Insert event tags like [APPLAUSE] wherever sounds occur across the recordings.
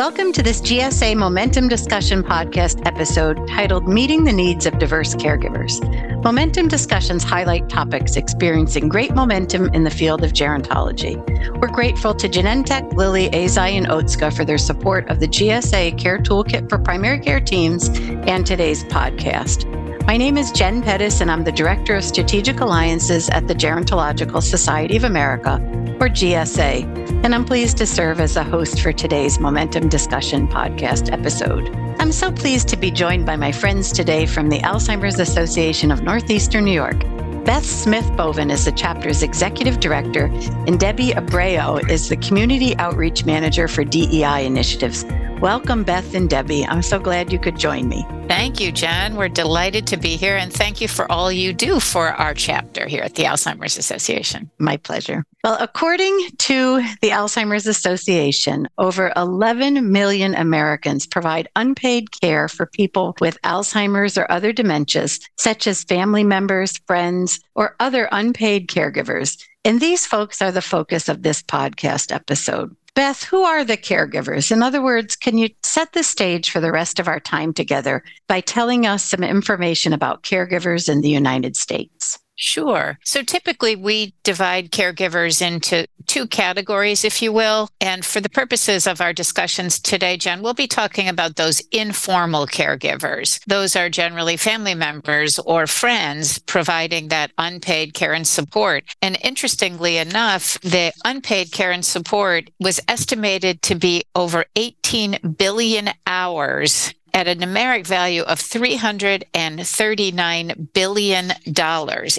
Welcome to this GSA Momentum Discussion podcast episode titled Meeting the Needs of Diverse Caregivers. Momentum discussions highlight topics experiencing great momentum in the field of gerontology. We're grateful to Genentech, Lilly, Eisai, and Otsuka for their support of the GSA Care Toolkit for Primary Care Teams and today's podcast. My name is Jen Pettis, and I'm the Director of Strategic Alliances at the Gerontological Society of America, or GSA, and I'm pleased to serve as a host for today's Momentum Discussion podcast episode. I'm so pleased to be joined by my friends today from the Alzheimer's Association of Northeastern New York. Beth Smith Boivin is the chapter's executive director, and Debbie Abreu is the community outreach manager for DEI initiatives. Welcome, Beth and Debbie. I'm so glad you could join me. Thank you, Jen. We're delighted to be here, and thank you for all you do for our chapter here at the Alzheimer's Association. My pleasure. Well, according to the Alzheimer's Association, over 11 million Americans provide unpaid care for people with Alzheimer's or other dementias, such as family members, friends, or other unpaid caregivers. And these folks are the focus of this podcast episode. Beth, who are the caregivers? In other words, can you set the stage for the rest of our time together by telling us some information about caregivers in the United States? Sure. So typically we divide caregivers into two categories, if you will. And for the purposes of our discussions today, Jen, we'll be talking about those informal caregivers. Those are generally family members or friends providing that unpaid care and support. And interestingly enough, the unpaid care and support was estimated to be over 18 billion hours at a numeric value of $339 billion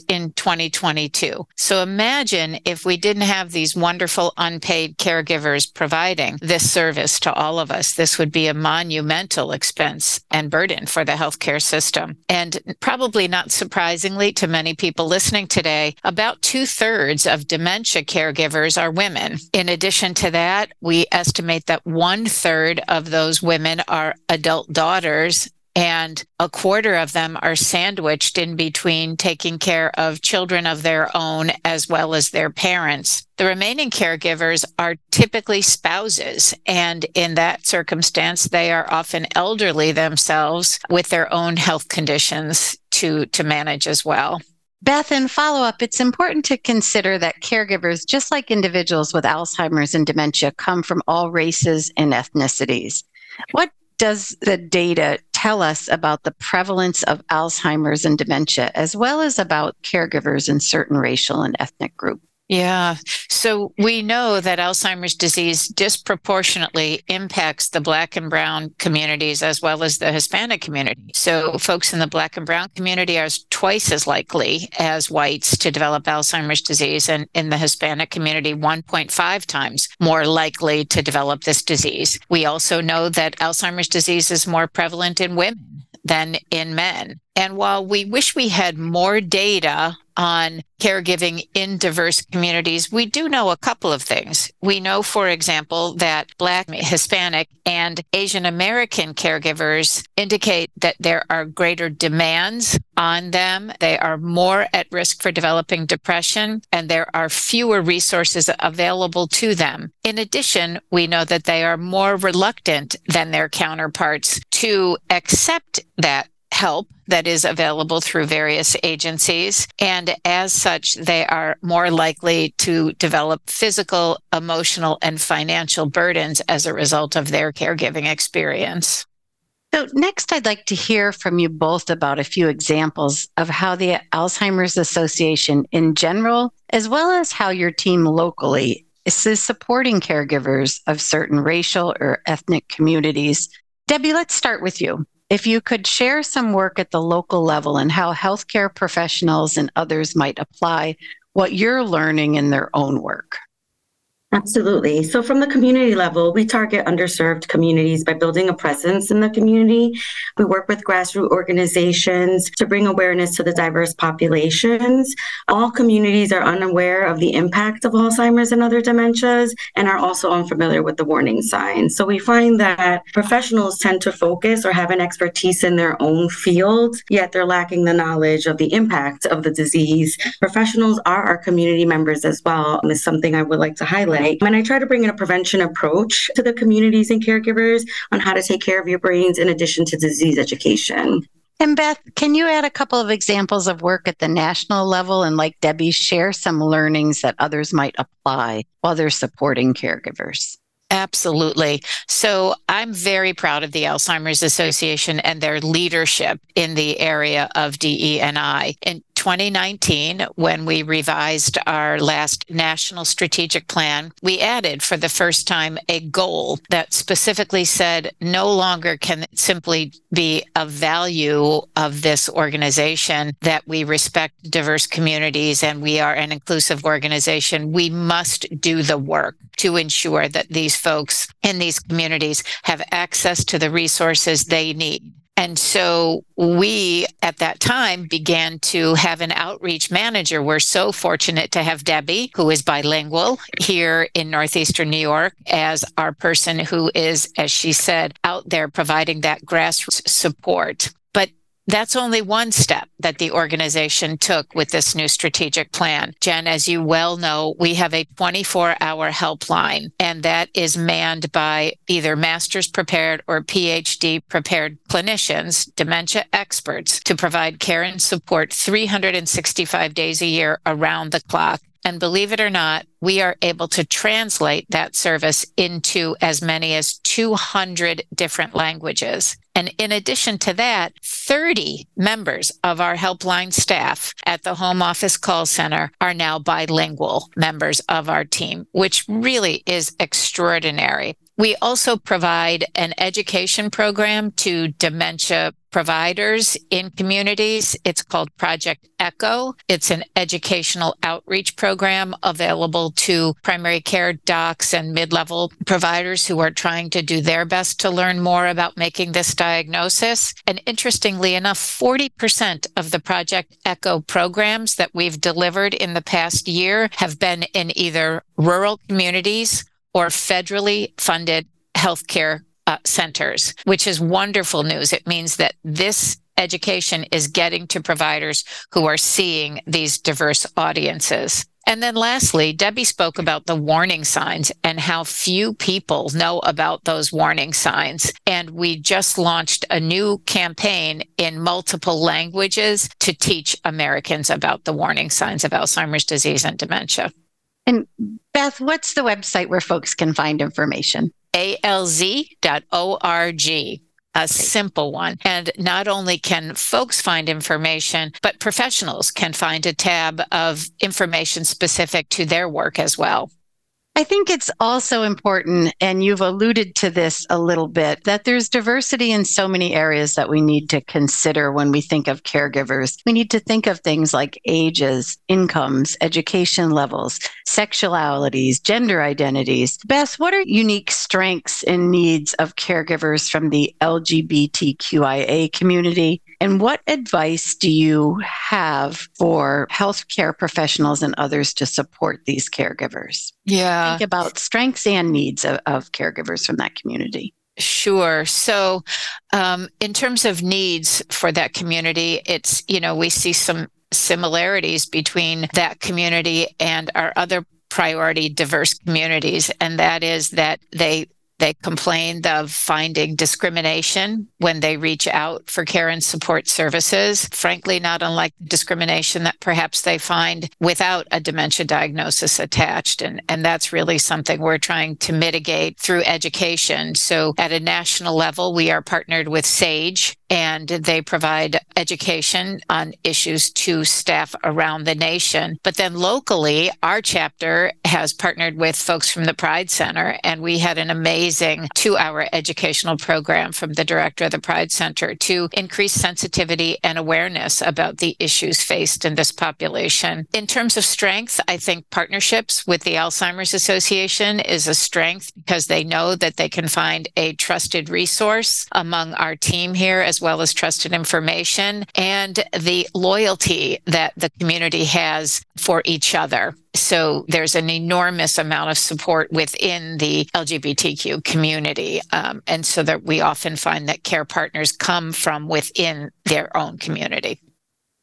in 2022. So imagine if we didn't have these wonderful unpaid caregivers providing this service to all of us. This would be a monumental expense and burden for the healthcare system. And probably not surprisingly to many people listening today, about two thirds of dementia caregivers are women. In addition to that, we estimate that one third of those women are adult daughters and a quarter of them are sandwiched in between taking care of children of their own as well as their parents. The remaining caregivers are typically spouses, and in that circumstance, they are often elderly themselves with their own health conditions to, to manage as well. Beth, in follow up, it's important to consider that caregivers, just like individuals with Alzheimer's and dementia, come from all races and ethnicities. What does the data tell us about the prevalence of Alzheimer's and dementia, as well as about caregivers in certain racial and ethnic groups? Yeah. So we know that Alzheimer's disease disproportionately impacts the Black and Brown communities as well as the Hispanic community. So folks in the Black and Brown community are twice as likely as whites to develop Alzheimer's disease, and in the Hispanic community, 1.5 times more likely to develop this disease. We also know that Alzheimer's disease is more prevalent in women than in men. And while we wish we had more data on caregiving in diverse communities, we do know a couple of things. We know, for example, that Black, Hispanic, and Asian American caregivers indicate that there are greater demands on them. They are more at risk for developing depression, and there are fewer resources available to them. In addition, we know that they are more reluctant than their counterparts to accept that help that is available through various agencies. And as such, they are more likely to develop physical, emotional, and financial burdens as a result of their caregiving experience. So, next, I'd like to hear from you both about a few examples of how the Alzheimer's Association in general, as well as how your team locally is supporting caregivers of certain racial or ethnic communities. Debbie, let's start with you. If you could share some work at the local level and how healthcare professionals and others might apply what you're learning in their own work. Absolutely. So, from the community level, we target underserved communities by building a presence in the community. We work with grassroots organizations to bring awareness to the diverse populations. All communities are unaware of the impact of Alzheimer's and other dementias and are also unfamiliar with the warning signs. So, we find that professionals tend to focus or have an expertise in their own field, yet they're lacking the knowledge of the impact of the disease. Professionals are our community members as well, and is something I would like to highlight like. And I try to bring in a prevention approach to the communities and caregivers on how to take care of your brains in addition to disease education. And Beth, can you add a couple of examples of work at the national level and, like Debbie, share some learnings that others might apply while they're supporting caregivers? Absolutely. So I'm very proud of the Alzheimer's Association and their leadership in the area of DE&I. And 2019, when we revised our last national strategic plan, we added for the first time a goal that specifically said no longer can it simply be a value of this organization that we respect diverse communities and we are an inclusive organization. We must do the work to ensure that these folks in these communities have access to the resources they need and so we at that time began to have an outreach manager. We're so fortunate to have Debbie, who is bilingual here in Northeastern New York, as our person who is, as she said, out there providing that grassroots support. That's only one step that the organization took with this new strategic plan. Jen, as you well know, we have a 24 hour helpline, and that is manned by either master's prepared or PhD prepared clinicians, dementia experts, to provide care and support 365 days a year around the clock and believe it or not, we are able to translate that service into as many as 200 different languages. And in addition to that, 30 members of our helpline staff at the home office call center are now bilingual members of our team, which really is extraordinary. We also provide an education program to dementia providers in communities. It's called Project Echo. It's an educational outreach program available to primary care docs and mid level providers who are trying to do their best to learn more about making this diagnosis. And interestingly enough, 40% of the Project Echo programs that we've delivered in the past year have been in either rural communities or federally funded healthcare uh, centers, which is wonderful news. It means that this education is getting to providers who are seeing these diverse audiences. And then lastly, Debbie spoke about the warning signs and how few people know about those warning signs. And we just launched a new campaign in multiple languages to teach Americans about the warning signs of Alzheimer's disease and dementia. And Beth, what's the website where folks can find information? alz.org a simple one. And not only can folks find information, but professionals can find a tab of information specific to their work as well. I think it's also important, and you've alluded to this a little bit, that there's diversity in so many areas that we need to consider when we think of caregivers. We need to think of things like ages, incomes, education levels, sexualities, gender identities. Beth, what are unique strengths and needs of caregivers from the LGBTQIA community? And what advice do you have for healthcare professionals and others to support these caregivers? Yeah. Think about strengths and needs of, of caregivers from that community. Sure. So, um, in terms of needs for that community, it's, you know, we see some similarities between that community and our other priority diverse communities. And that is that they they complained of finding discrimination when they reach out for care and support services. Frankly, not unlike discrimination that perhaps they find without a dementia diagnosis attached. And, and that's really something we're trying to mitigate through education. So at a national level, we are partnered with SAGE and they provide education on issues to staff around the nation. But then locally, our chapter has partnered with folks from the Pride Center, and we had an amazing two hour educational program from the director of the Pride Center to increase sensitivity and awareness about the issues faced in this population. In terms of strength, I think partnerships with the Alzheimer's Association is a strength because they know that they can find a trusted resource among our team here as well as trusted information and the loyalty that the community has for each other. So there's an enormous amount of support within the LGBTQ community. Um, and so that we often find that care partners come from within their own community.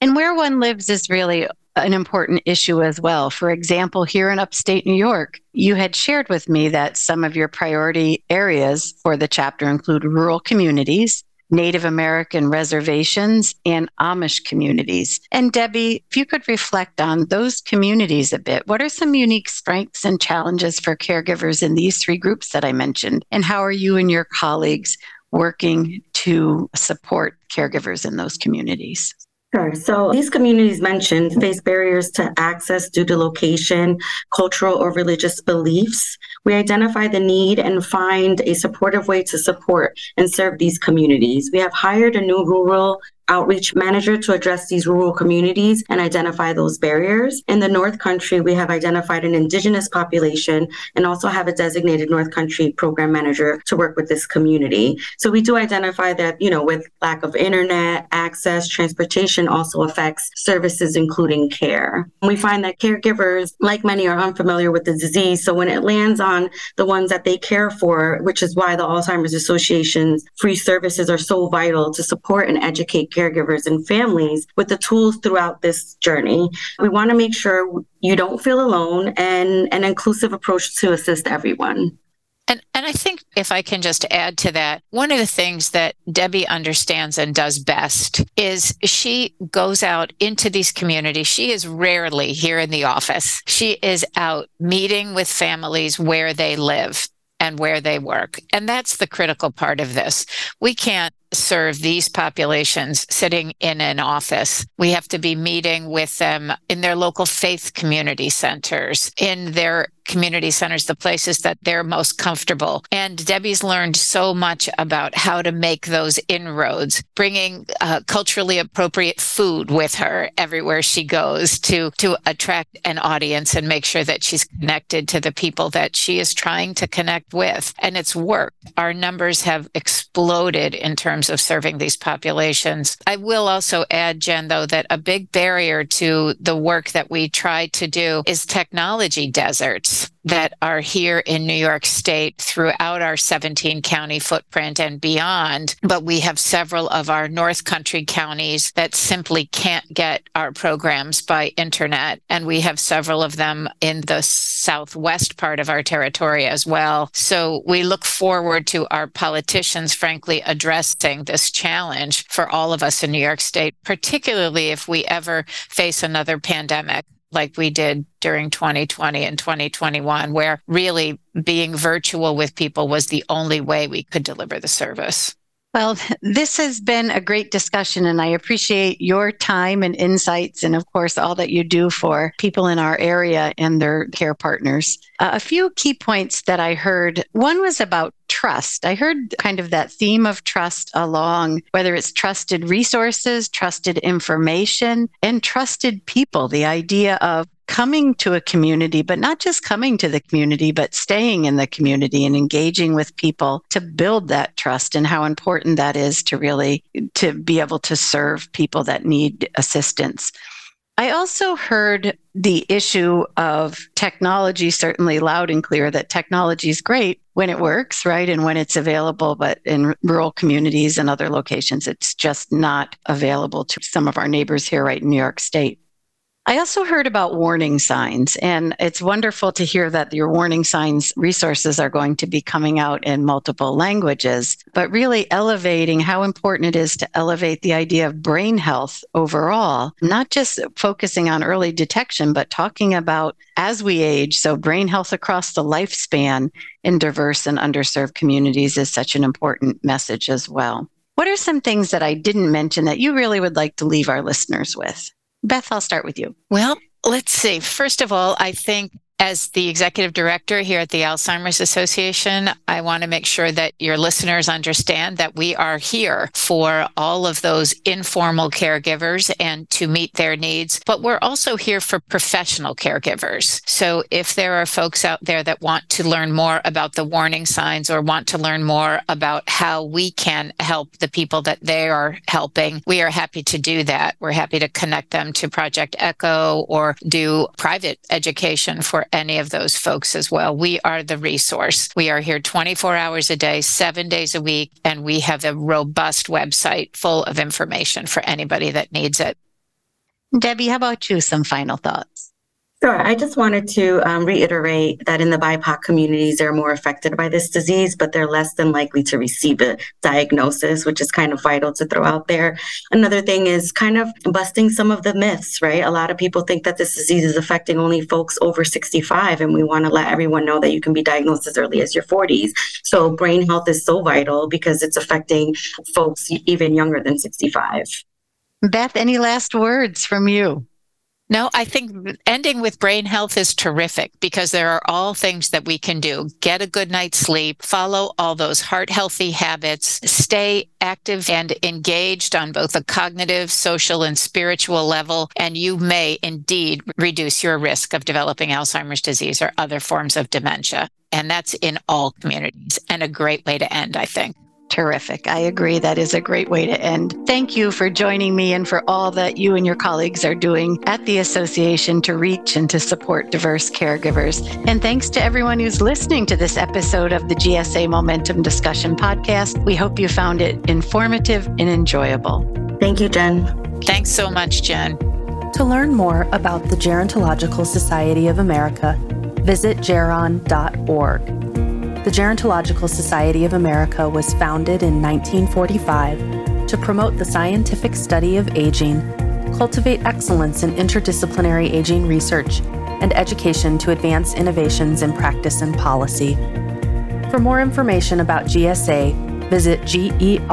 And where one lives is really an important issue as well. For example, here in upstate New York, you had shared with me that some of your priority areas for the chapter include rural communities, Native American reservations, and Amish communities. And Debbie, if you could reflect on those communities a bit, what are some unique strengths and challenges for caregivers in these three groups that I mentioned? And how are you and your colleagues working to support caregivers in those communities? Sure. So these communities mentioned face barriers to access due to location, cultural, or religious beliefs. We identify the need and find a supportive way to support and serve these communities. We have hired a new rural outreach manager to address these rural communities and identify those barriers. In the North Country, we have identified an Indigenous population and also have a designated North Country program manager to work with this community. So we do identify that, you know, with lack of internet access, transportation also affects services, including care. We find that caregivers, like many, are unfamiliar with the disease. So when it lands on the ones that they care for, which is why the Alzheimer's Association's free services are so vital to support and educate caregivers and families with the tools throughout this journey. We want to make sure you don't feel alone and an inclusive approach to assist everyone. And, and I think if I can just add to that, one of the things that Debbie understands and does best is she goes out into these communities. She is rarely here in the office. She is out meeting with families where they live and where they work. And that's the critical part of this. We can't serve these populations sitting in an office. We have to be meeting with them in their local faith community centers, in their community centers, the places that they're most comfortable. And Debbie's learned so much about how to make those inroads, bringing uh, culturally appropriate food with her everywhere she goes to, to attract an audience and make sure that she's connected to the people that she is trying to connect with. And it's worked. Our numbers have exploded in terms terms of serving these populations. I will also add, Jen, though, that a big barrier to the work that we try to do is technology deserts that are here in New York State throughout our 17 county footprint and beyond. But we have several of our North Country counties that simply can't get our programs by internet. And we have several of them in the southwest part of our territory as well. So we look forward to our politicians, frankly, addressing this challenge for all of us in New York State, particularly if we ever face another pandemic like we did during 2020 and 2021, where really being virtual with people was the only way we could deliver the service. Well, [LAUGHS] this has been a great discussion, and I appreciate your time and insights, and of course, all that you do for people in our area and their care partners. Uh, a few key points that I heard one was about trust. I heard kind of that theme of trust along, whether it's trusted resources, trusted information, and trusted people. The idea of coming to a community, but not just coming to the community, but staying in the community and engaging with people to build that trust and how important that is to really to be able to serve people that need assistance. I also heard the issue of technology certainly loud and clear that technology is great when it works, right? And when it's available, but in rural communities and other locations, it's just not available to some of our neighbors here, right in New York State. I also heard about warning signs, and it's wonderful to hear that your warning signs resources are going to be coming out in multiple languages, but really elevating how important it is to elevate the idea of brain health overall, not just focusing on early detection, but talking about as we age. So, brain health across the lifespan in diverse and underserved communities is such an important message as well. What are some things that I didn't mention that you really would like to leave our listeners with? Beth, I'll start with you. Well, let's see. First of all, I think as the executive director here at the Alzheimer's Association, I want to make sure that your listeners understand that we are here for all of those informal caregivers and to meet their needs, but we're also here for professional caregivers. So if there are folks out there that want to learn more about the warning signs or want to learn more about how we can help the people that they are helping, we are happy to do that. We're happy to connect them to Project Echo or do private education for any of those folks as well. We are the resource. We are here 24 hours a day, seven days a week, and we have a robust website full of information for anybody that needs it. Debbie, how about you? Some final thoughts? Sure. I just wanted to um, reiterate that in the BIPOC communities, they're more affected by this disease, but they're less than likely to receive a diagnosis, which is kind of vital to throw out there. Another thing is kind of busting some of the myths, right? A lot of people think that this disease is affecting only folks over 65, and we want to let everyone know that you can be diagnosed as early as your 40s. So, brain health is so vital because it's affecting folks even younger than 65. Beth, any last words from you? No, I think ending with brain health is terrific because there are all things that we can do. Get a good night's sleep, follow all those heart healthy habits, stay active and engaged on both a cognitive, social, and spiritual level, and you may indeed reduce your risk of developing Alzheimer's disease or other forms of dementia. And that's in all communities and a great way to end, I think. Terrific. I agree. That is a great way to end. Thank you for joining me and for all that you and your colleagues are doing at the association to reach and to support diverse caregivers. And thanks to everyone who's listening to this episode of the GSA Momentum Discussion Podcast. We hope you found it informative and enjoyable. Thank you, Jen. Thanks so much, Jen. To learn more about the Gerontological Society of America, visit geron.org. The Gerontological Society of America was founded in 1945 to promote the scientific study of aging, cultivate excellence in interdisciplinary aging research, and education to advance innovations in practice and policy. For more information about GSA, visit geron.org.